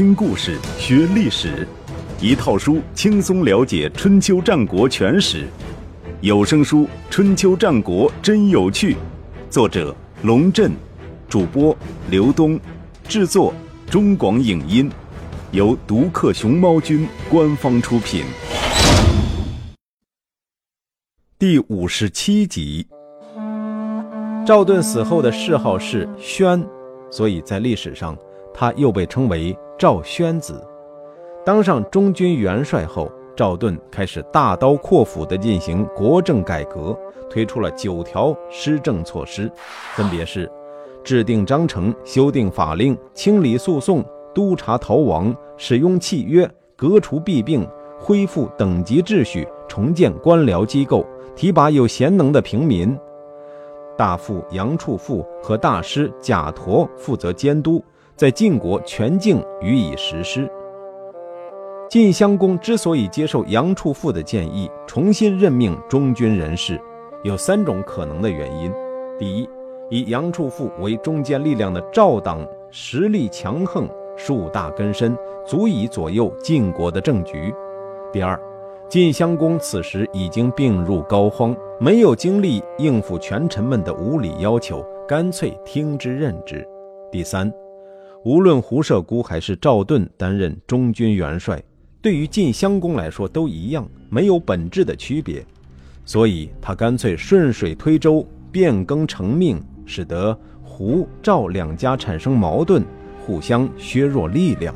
听故事学历史，一套书轻松了解春秋战国全史。有声书《春秋战国真有趣》，作者龙震，主播刘东，制作中广影音，由独克熊猫君官方出品。第五十七集。赵盾死后的谥号是宣，所以在历史上他又被称为赵宣子。当上中军元帅后，赵盾开始大刀阔斧地进行国政改革，推出了九条施政措施，分别是制定章程、修订法令、清理诉讼、督察逃亡、使用契约、革除弊病、恢复等级秩序、重建官僚机构、提拔有贤能的平民。大副杨处父和大师贾陀负责监督，在晋国全境予以实施。晋襄公之所以接受杨处父的建议，重新任命中军人士，有三种可能的原因：第一，以杨处父为中坚力量的赵党实力强横，树大根深，足以左右晋国的政局；第二，晋襄公此时已经病入膏肓，没有精力应付权臣们的无理要求，干脆听之任之。第三，无论胡射孤还是赵盾担任中军元帅，对于晋襄公来说都一样，没有本质的区别，所以他干脆顺水推舟，变更成命，使得胡、赵两家产生矛盾，互相削弱力量。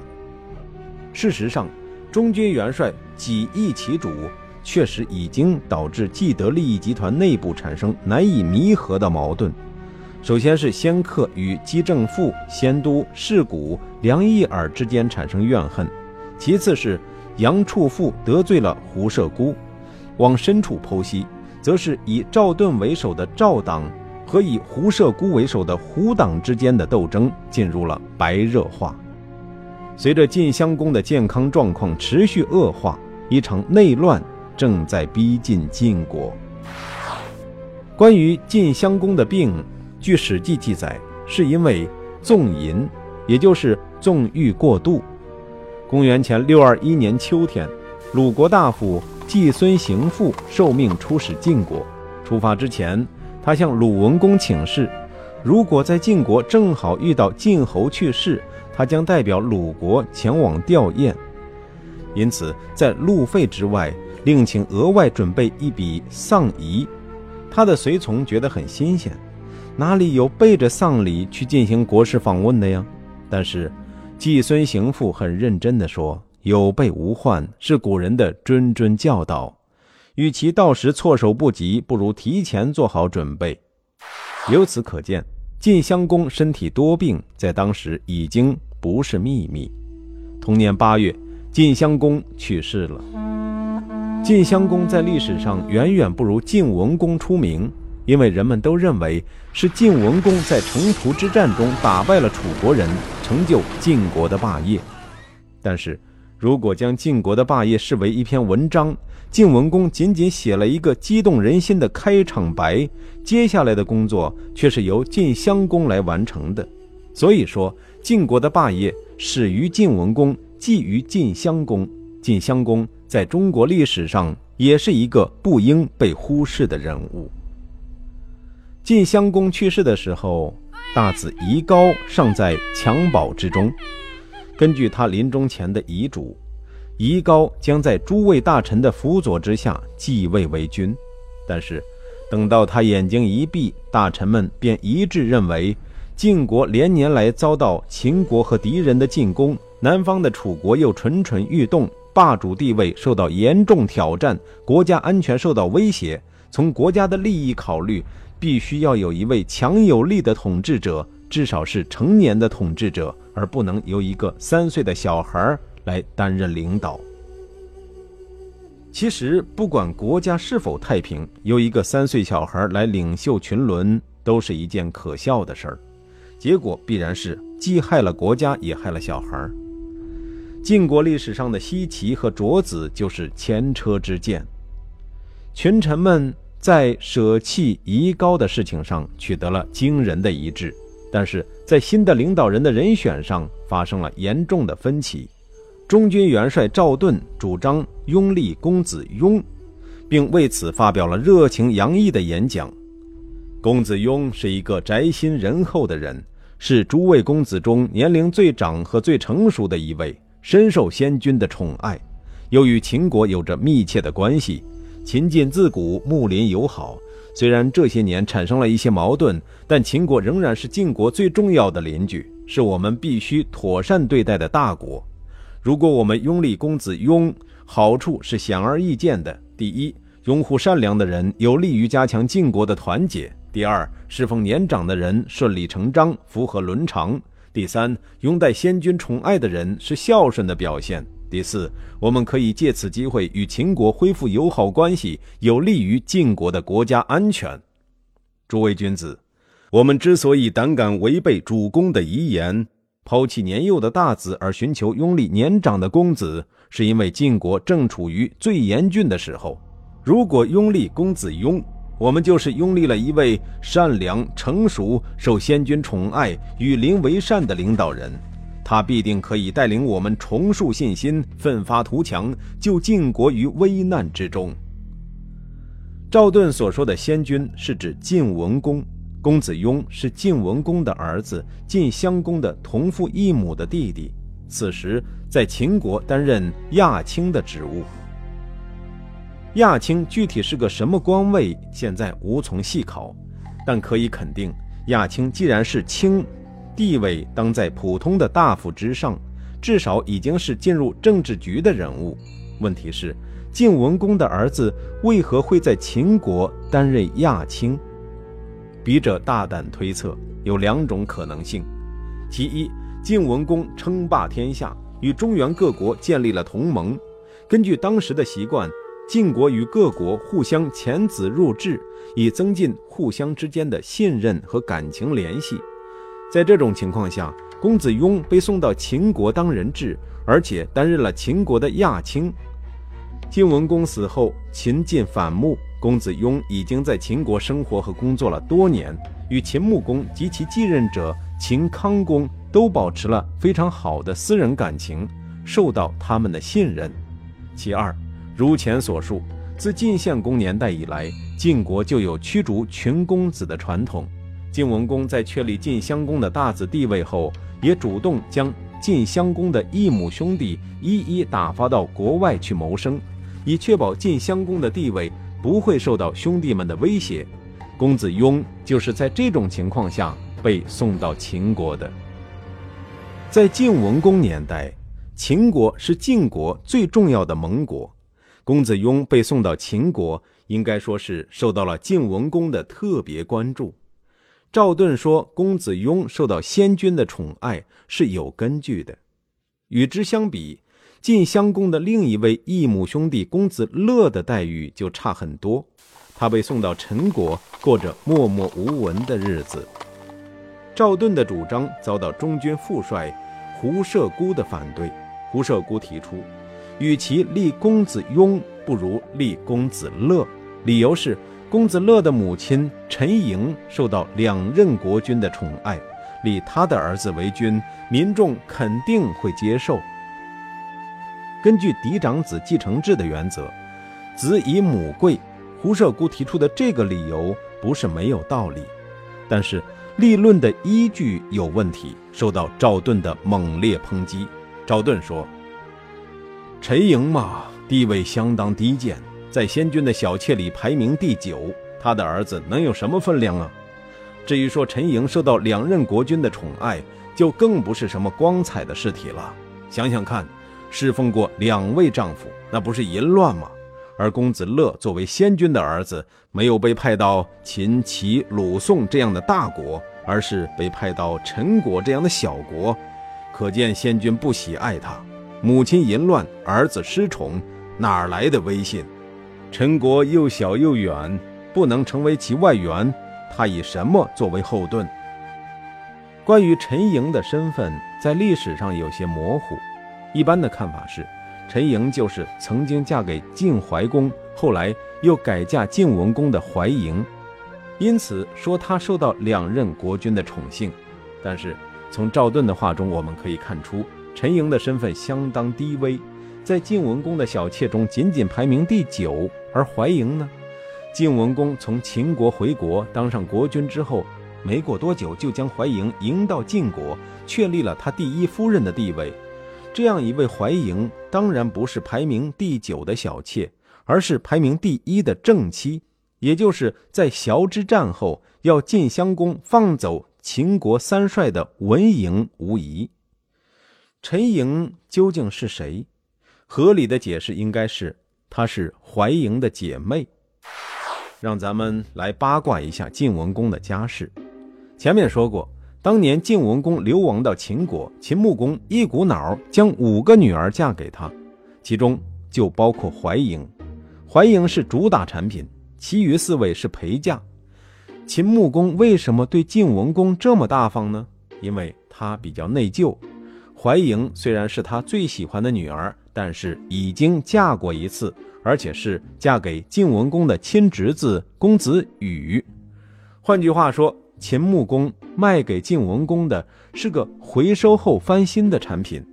事实上，中军元帅。几易其主，确实已经导致既得利益集团内部产生难以弥合的矛盾。首先是仙客与姬正父、仙都世谷、梁义尔之间产生怨恨；其次是杨处父得罪了胡射孤。往深处剖析，则是以赵盾为首的赵党和以胡射孤为首的胡党之间的斗争进入了白热化。随着晋襄公的健康状况持续恶化。一场内乱正在逼近晋国。关于晋襄公的病，据《史记》记载，是因为纵淫，也就是纵欲过度。公元前六二一年秋天，鲁国大夫季孙行父受命出使晋国。出发之前，他向鲁文公请示，如果在晋国正好遇到晋侯去世，他将代表鲁国前往吊唁。因此，在路费之外，另请额外准备一笔丧仪。他的随从觉得很新鲜，哪里有背着丧礼去进行国事访问的呀？但是，季孙行父很认真地说：“有备无患是古人的谆谆教导，与其到时措手不及，不如提前做好准备。”由此可见，晋襄公身体多病，在当时已经不是秘密。同年八月。晋襄公去世了。晋襄公在历史上远远不如晋文公出名，因为人们都认为是晋文公在城濮之战中打败了楚国人，成就晋国的霸业。但是，如果将晋国的霸业视为一篇文章，晋文公仅仅写了一个激动人心的开场白，接下来的工作却是由晋襄公来完成的。所以说，晋国的霸业始于晋文公。寄于晋襄公，晋襄公在中国历史上也是一个不应被忽视的人物。晋襄公去世的时候，大子夷高尚在襁褓之中。根据他临终前的遗嘱，夷高将在诸位大臣的辅佐之下继位为君。但是，等到他眼睛一闭，大臣们便一致认为，晋国连年来遭到秦国和敌人的进攻。南方的楚国又蠢蠢欲动，霸主地位受到严重挑战，国家安全受到威胁。从国家的利益考虑，必须要有一位强有力的统治者，至少是成年的统治者，而不能由一个三岁的小孩来担任领导。其实，不管国家是否太平，由一个三岁小孩来领袖群伦，都是一件可笑的事儿。结果必然是既害了国家，也害了小孩。晋国历史上的奚齐和卓子就是前车之鉴。群臣们在舍弃遗高的事情上取得了惊人的一致，但是在新的领导人的人选上发生了严重的分歧。中军元帅赵盾主张拥立公子雍，并为此发表了热情洋溢的演讲。公子雍是一个宅心仁厚的人，是诸位公子中年龄最长和最成熟的一位，深受先君的宠爱，又与秦国有着密切的关系。秦晋自古睦邻友好，虽然这些年产生了一些矛盾，但秦国仍然是晋国最重要的邻居，是我们必须妥善对待的大国。如果我们拥立公子雍，好处是显而易见的：第一，拥护善良的人有利于加强晋国的团结。第二，侍奉年长的人顺理成章，符合伦常；第三，拥戴先君宠爱的人是孝顺的表现；第四，我们可以借此机会与秦国恢复友好关系，有利于晋国的国家安全。诸位君子，我们之所以胆敢违背主公的遗言，抛弃年幼的大子而寻求拥立年长的公子，是因为晋国正处于最严峻的时候。如果拥立公子雍，我们就是拥立了一位善良、成熟、受先君宠爱、与邻为善的领导人，他必定可以带领我们重塑信心，奋发图强，救晋国于危难之中。赵盾所说的先君是指晋文公，公子雍是晋文公的儿子，晋襄公的同父异母的弟弟，此时在秦国担任亚卿的职务。亚卿具体是个什么官位，现在无从细考，但可以肯定，亚卿既然是卿，地位当在普通的大夫之上，至少已经是进入政治局的人物。问题是，晋文公的儿子为何会在秦国担任亚卿？笔者大胆推测，有两种可能性：其一，晋文公称霸天下，与中原各国建立了同盟，根据当时的习惯。晋国与各国互相遣子入质，以增进互相之间的信任和感情联系。在这种情况下，公子雍被送到秦国当人质，而且担任了秦国的亚卿。晋文公死后，秦晋反目，公子雍已经在秦国生活和工作了多年，与秦穆公及其继任者秦康公都保持了非常好的私人感情，受到他们的信任。其二。如前所述，自晋献公年代以来，晋国就有驱逐群公子的传统。晋文公在确立晋襄公的大子地位后，也主动将晋襄公的异母兄弟一一打发到国外去谋生，以确保晋襄公的地位不会受到兄弟们的威胁。公子雍就是在这种情况下被送到秦国的。在晋文公年代，秦国是晋国最重要的盟国。公子雍被送到秦国，应该说是受到了晋文公的特别关注。赵盾说，公子雍受到先君的宠爱是有根据的。与之相比，晋襄公的另一位异母兄弟公子乐的待遇就差很多，他被送到陈国，过着默默无闻的日子。赵盾的主张遭到中军副帅胡射孤的反对，胡射孤提出。与其立公子雍，不如立公子乐。理由是，公子乐的母亲陈莹受到两任国君的宠爱，立他的儿子为君，民众肯定会接受。根据嫡长子继承制的原则，子以母贵。胡射姑提出的这个理由不是没有道理，但是立论的依据有问题，受到赵盾的猛烈抨击。赵盾说。陈莹嘛，地位相当低贱，在先君的小妾里排名第九。他的儿子能有什么分量啊？至于说陈莹受到两任国君的宠爱，就更不是什么光彩的事体了。想想看，侍奉过两位丈夫，那不是淫乱吗？而公子乐作为先君的儿子，没有被派到秦、齐、鲁、宋这样的大国，而是被派到陈国这样的小国，可见先君不喜爱他。母亲淫乱，儿子失宠，哪来的威信？陈国又小又远，不能成为其外援，他以什么作为后盾？关于陈莹的身份，在历史上有些模糊。一般的看法是，陈莹就是曾经嫁给晋怀公，后来又改嫁晋文公的怀莹，因此说她受到两任国君的宠幸。但是从赵盾的话中，我们可以看出陈莹的身份相当低微，在晋文公的小妾中仅仅排名第九。而怀莹呢，晋文公从秦国回国当上国君之后，没过多久就将怀莹迎到晋国，确立了他第一夫人的地位。这样一位怀莹，当然不是排名第九的小妾，而是排名第一的正妻，也就是在崤之战后要晋襄公放走秦国三帅的文嬴无疑。陈莹究竟是谁？合理的解释应该是她是怀莹的姐妹。让咱们来八卦一下晋文公的家世。前面说过。当年晋文公流亡到秦国，秦穆公一股脑将五个女儿嫁给他，其中就包括怀莹。怀莹是主打产品，其余四位是陪嫁。秦穆公为什么对晋文公这么大方呢？因为他比较内疚。怀莹虽然是他最喜欢的女儿，但是已经嫁过一次，而且是嫁给晋文公的亲侄子公子羽。换句话说。秦穆公卖给晋文公的是个回收后翻新的产品，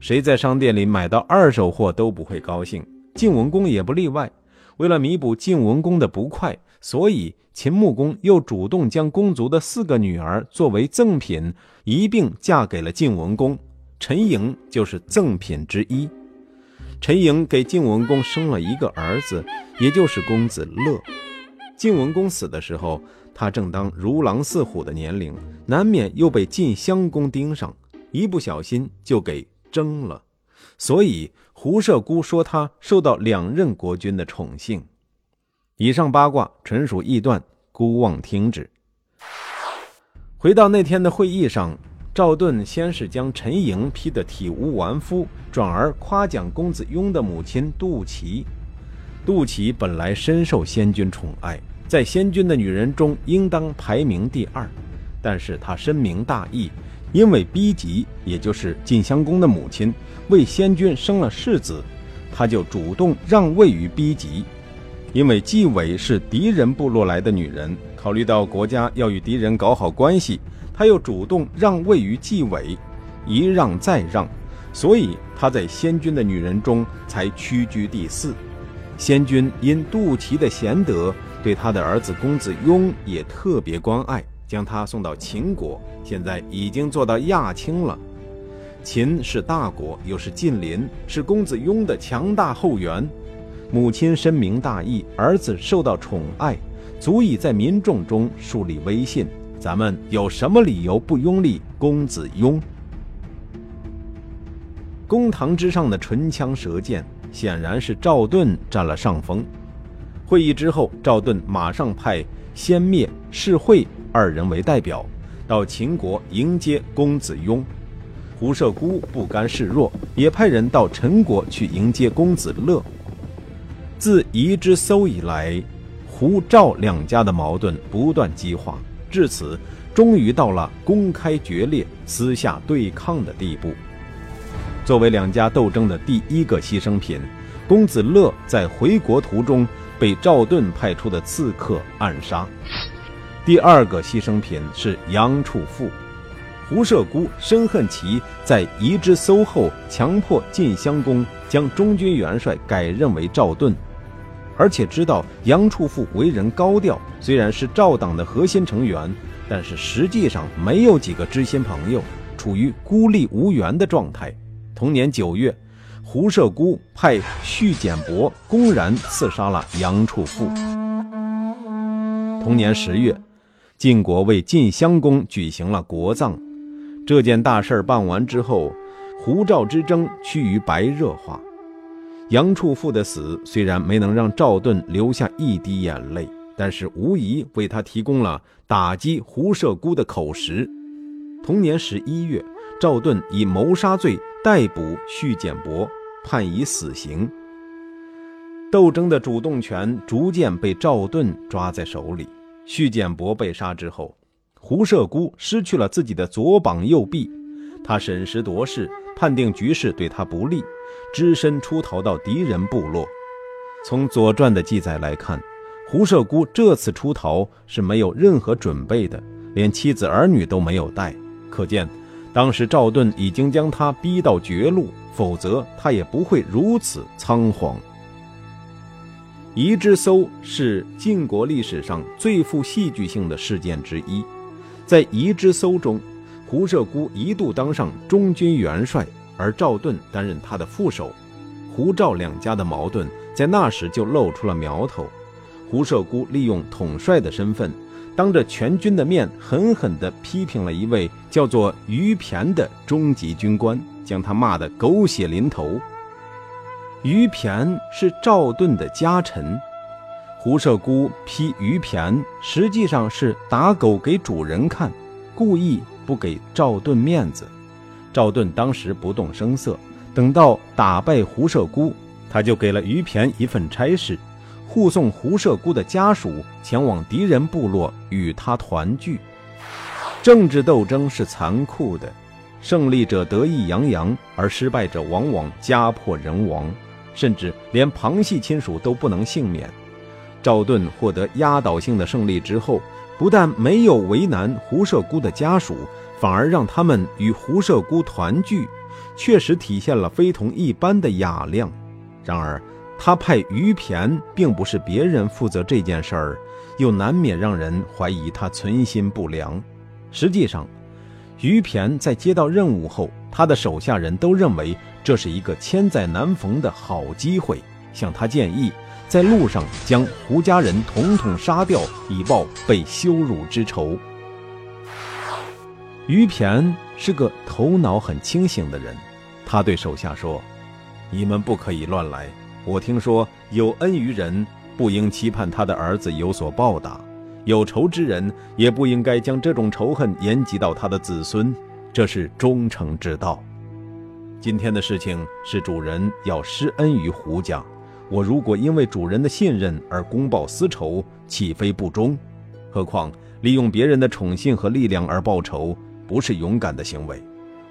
谁在商店里买到二手货都不会高兴，晋文公也不例外。为了弥补晋文公的不快，所以秦穆公又主动将公族的四个女儿作为赠品一并嫁给了晋文公，陈莹就是赠品之一。陈莹给晋文公生了一个儿子，也就是公子乐。晋文公死的时候。他正当如狼似虎的年龄，难免又被晋襄公盯上，一不小心就给蒸了。所以胡射姑说他受到两任国君的宠幸。以上八卦纯属臆断，姑妄听之。回到那天的会议上，赵盾先是将陈莹批得体无完肤，转而夸奖公子雍的母亲杜琪。杜琪本来深受先君宠爱。在先君的女人中，应当排名第二，但是她深明大义，因为逼急，也就是晋襄公的母亲为先君生了世子，她就主动让位于逼急。因为纪伟是敌人部落来的女人，考虑到国家要与敌人搞好关系，他又主动让位于纪伟，一让再让，所以他在先君的女人中才屈居第四。先君因杜琪的贤德。对他的儿子公子雍也特别关爱，将他送到秦国，现在已经做到亚卿了。秦是大国，又是近邻，是公子雍的强大后援。母亲深明大义，儿子受到宠爱，足以在民众中树立威信。咱们有什么理由不拥立公子雍？公堂之上的唇枪舌剑，显然是赵盾占了上风。会议之后，赵盾马上派先灭、士会二人为代表，到秦国迎接公子雍。胡射姑不甘示弱，也派人到陈国去迎接公子乐。自夷之搜以来，胡赵两家的矛盾不断激化，至此终于到了公开决裂、私下对抗的地步。作为两家斗争的第一个牺牲品，公子乐在回国途中。被赵盾派出的刺客暗杀。第二个牺牲品是杨处父，胡射姑深恨其在夷之搜后强迫晋襄公将中军元帅改任为赵盾，而且知道杨处父为人高调，虽然是赵党的核心成员，但是实际上没有几个知心朋友，处于孤立无援的状态。同年九月。胡射姑派续简伯公然刺杀了杨处父。同年十月，晋国为晋襄公举行了国葬。这件大事办完之后，胡赵之争趋于白热化。杨处父的死虽然没能让赵盾流下一滴眼泪，但是无疑为他提供了打击胡射孤的口实。同年十一月，赵盾以谋杀罪。逮捕续简伯，判以死刑。斗争的主动权逐渐被赵盾抓在手里。续简伯被杀之后，胡射孤失去了自己的左膀右臂，他审时度势，判定局势对他不利，只身出逃到敌人部落。从《左传》的记载来看，胡射姑这次出逃是没有任何准备的，连妻子儿女都没有带。可见，当时赵盾已经将他逼到绝路，否则他也不会如此仓皇。夷之搜是晋国历史上最富戏剧性的事件之一。在夷之搜中，胡射孤一度当上中军元帅，而赵盾担任他的副手。胡赵两家的矛盾在那时就露出了苗头。胡射孤利用统帅的身份。当着全军的面，狠狠地批评了一位叫做于骈的中级军官，将他骂得狗血淋头。于骈是赵盾的家臣，胡射孤批于骈，实际上是打狗给主人看，故意不给赵盾面子。赵盾当时不动声色，等到打败胡射孤，他就给了于骈一份差事。护送胡射孤的家属前往敌人部落与他团聚。政治斗争是残酷的，胜利者得意洋洋，而失败者往往家破人亡，甚至连旁系亲属都不能幸免。赵盾获得压倒性的胜利之后，不但没有为难胡射孤的家属，反而让他们与胡射孤团聚，确实体现了非同一般的雅量。然而，他派于骈，并不是别人负责这件事儿，又难免让人怀疑他存心不良。实际上，于骈在接到任务后，他的手下人都认为这是一个千载难逢的好机会，向他建议在路上将胡家人统统杀掉，以报被羞辱之仇。于骈是个头脑很清醒的人，他对手下说：“你们不可以乱来。”我听说有恩于人，不应期盼他的儿子有所报答；有仇之人，也不应该将这种仇恨延及到他的子孙。这是忠诚之道。今天的事情是主人要施恩于胡家，我如果因为主人的信任而公报私仇，岂非不忠？何况利用别人的宠信和力量而报仇，不是勇敢的行为。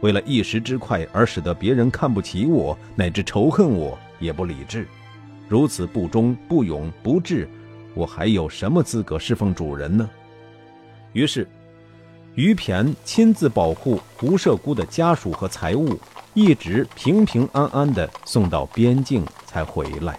为了一时之快而使得别人看不起我，乃至仇恨我。也不理智，如此不忠、不勇、不智，我还有什么资格侍奉主人呢？于是，于骈亲自保护胡射孤的家属和财物，一直平平安安地送到边境才回来。